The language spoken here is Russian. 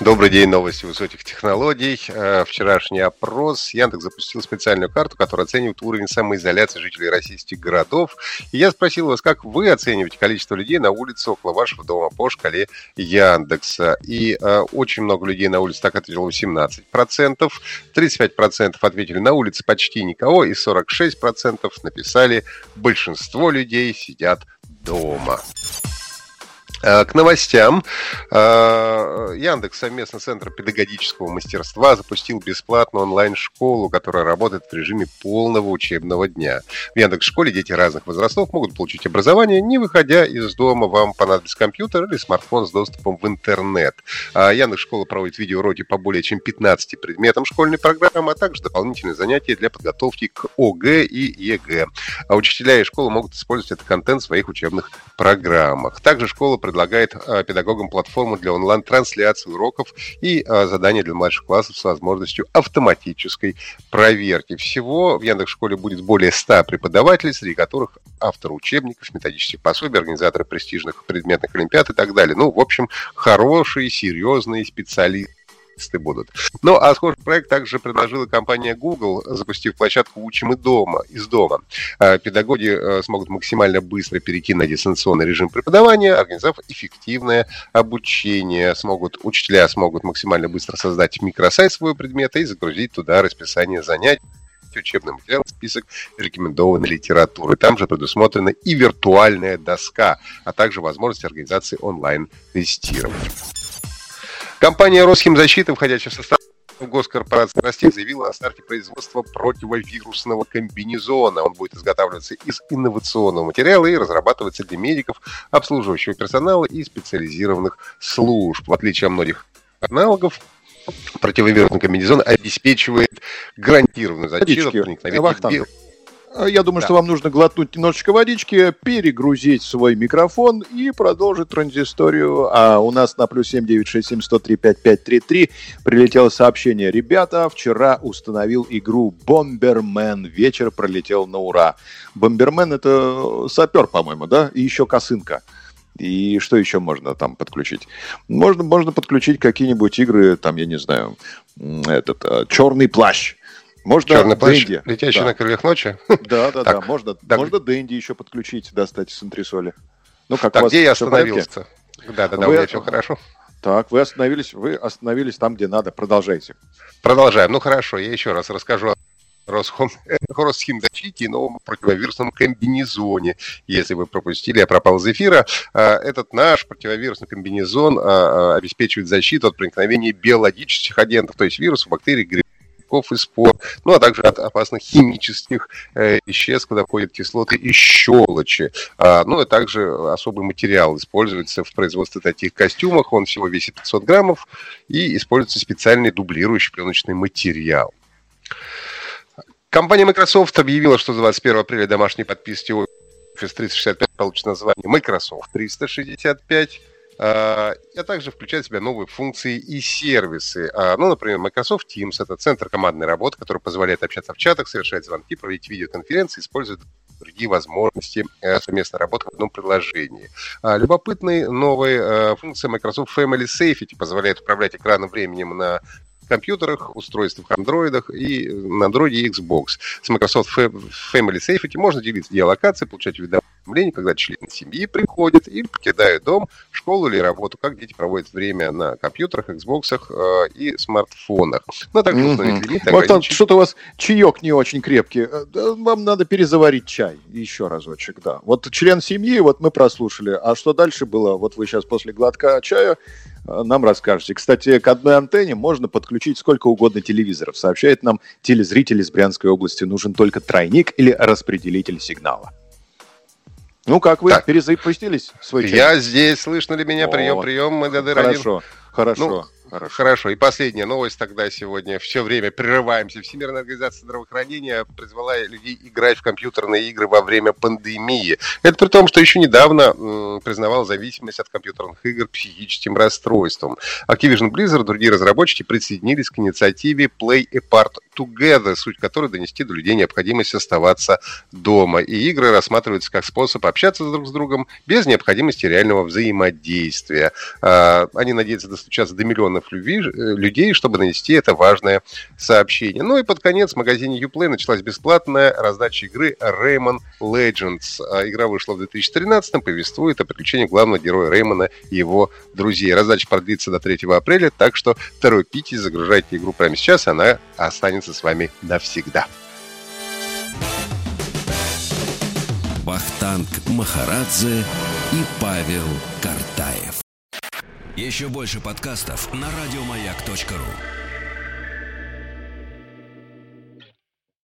Добрый день, новости высоких технологий. Э, вчерашний опрос. Яндекс запустил специальную карту, которая оценивает уровень самоизоляции жителей российских городов. И я спросил вас, как вы оцениваете количество людей на улице около вашего дома по шкале Яндекса. И э, очень много людей на улице так ответило 18%. 35% ответили на улице почти никого. И 46% написали большинство людей сидят дома. Э, к новостям. Э, Яндекс совместно с Центром педагогического мастерства запустил бесплатную онлайн-школу, которая работает в режиме полного учебного дня. В Яндекс-школе дети разных возрастов могут получить образование, не выходя из дома. Вам понадобится компьютер или смартфон с доступом в интернет. А Яндекс-школа проводит видеоуроки по более чем 15 предметам школьной программы, а также дополнительные занятия для подготовки к ОГЭ и ЕГЭ. А учителя и школы могут использовать этот контент в своих учебных программах. Также школа предлагает э, педагогам платформу для онлайн-трансляции уроков и э, задания для младших классов с возможностью автоматической проверки. Всего в Яндекс-школе будет более 100 преподавателей, среди которых авторы учебников, методических пособий, организаторы престижных предметных олимпиад и так далее. Ну, в общем, хорошие, серьезные специалисты специалисты будут. Ну, а схожий проект также предложила компания Google, запустив площадку «Учим и дома», из дома. А, педагоги э, смогут максимально быстро перейти на дистанционный режим преподавания, организовав эффективное обучение. Смогут, учителя смогут максимально быстро создать микросайт своего предмета и загрузить туда расписание занятий учебный материал, список рекомендованной литературы. Там же предусмотрена и виртуальная доска, а также возможность организации онлайн-тестирования. Компания «Росхимзащита», входящая в состав госкорпорации Ростех заявила о старте производства противовирусного комбинезона. Он будет изготавливаться из инновационного материала и разрабатываться для медиков, обслуживающего персонала и специализированных служб. В отличие от многих аналогов, противовирусный комбинезон обеспечивает гарантированную защиту от проникновения я думаю, да. что вам нужно глотнуть немножечко водички, перегрузить свой микрофон и продолжить транзисторию. А у нас на плюс 7967 прилетело сообщение. Ребята, вчера установил игру Бомбермен. Вечер пролетел на ура. Бомбермен это сапер, по-моему, да? И еще косынка. И что еще можно там подключить? Можно, можно подключить какие-нибудь игры, там, я не знаю, этот э, черный плащ можно Черный плащ, Дэнди. летящий да. на крыльях ночи? Да, да, так, да. Можно, так. можно Дэнди еще подключить, достать из антресоли. Ну, как так, где я остановился? Да, да, да, вы... у меня все хорошо. Так, вы остановились, вы остановились там, где надо. Продолжайте. Продолжаем. Ну хорошо, я еще раз расскажу о Росхом, Росхимзащите и новом противовирусном комбинезоне. Если вы пропустили, я пропал из эфира. А, этот наш противовирусный комбинезон а, а, обеспечивает защиту от проникновения биологических агентов, то есть вирусов, бактерий, грибов белков и спор, ну а также от опасных химических э, веществ, куда входят кислоты и щелочи. А, ну и также особый материал используется в производстве таких костюмах, он всего весит 500 граммов, и используется специальный дублирующий пленочный материал. Компания Microsoft объявила, что с 21 апреля домашние подписки Office 365 получат название Microsoft 365 а также включает в себя новые функции и сервисы. А, ну, например, Microsoft Teams – это центр командной работы, который позволяет общаться в чатах, совершать звонки, проводить видеоконференции, использовать другие возможности э, совместной работы в одном приложении. А, любопытной новая функция Microsoft Family Safety позволяет управлять экраном временем на компьютерах, устройствах андроидах и на андроиде и Xbox. С Microsoft Family Safety можно делиться геолокацией, получать уведомления, когда члены семьи приходят или покидают дом, школу или работу, как дети проводят время на компьютерах, Xbox э, и смартфонах. Ну, а также установить лимит. Вот что-то у вас чаек не очень крепкий. Э, вам надо перезаварить чай еще разочек, да. Вот член семьи, вот мы прослушали. А что дальше было? Вот вы сейчас после глотка чая Э, нам расскажете. Кстати, к одной антенне можно подключить сколько угодно телевизоров. Сообщает нам телезритель из Брянской области. Нужен только тройник или распределитель сигнала. Ну как вы, так. перезапустились? Свой Я здесь, слышно ли меня? Прием, прием, мы Хорошо, хорошо. Ну, Хорошо. Хорошо. И последняя новость тогда сегодня. Все время прерываемся. Всемирная организация здравоохранения призвала людей играть в компьютерные игры во время пандемии. Это при том, что еще недавно м, признавал зависимость от компьютерных игр психическим расстройством. Activision Blizzard и другие разработчики присоединились к инициативе Play a Part Together, суть которой донести до людей необходимость оставаться дома. И игры рассматриваются как способ общаться друг с другом без необходимости реального взаимодействия. А, они надеются достучаться до миллионов людей, чтобы нанести это важное сообщение. Ну и под конец в магазине Uplay началась бесплатная раздача игры Rayman Legends. А, игра вышла в 2013-м, повествует о приключениях главного героя Реймона и его друзей. Раздача продлится до 3 апреля, так что торопитесь, загружайте игру прямо сейчас, она останется с вами навсегда. Вахтанг Махарадзе и Павел Картаев. Еще больше подкастов на радиомаяк.ру